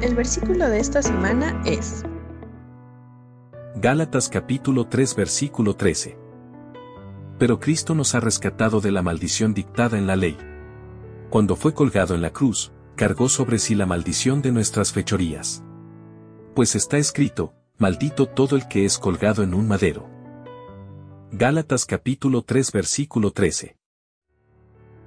El versículo de esta semana es Gálatas capítulo 3 versículo 13. Pero Cristo nos ha rescatado de la maldición dictada en la ley. Cuando fue colgado en la cruz, cargó sobre sí la maldición de nuestras fechorías. Pues está escrito, maldito todo el que es colgado en un madero. Gálatas capítulo 3 versículo 13.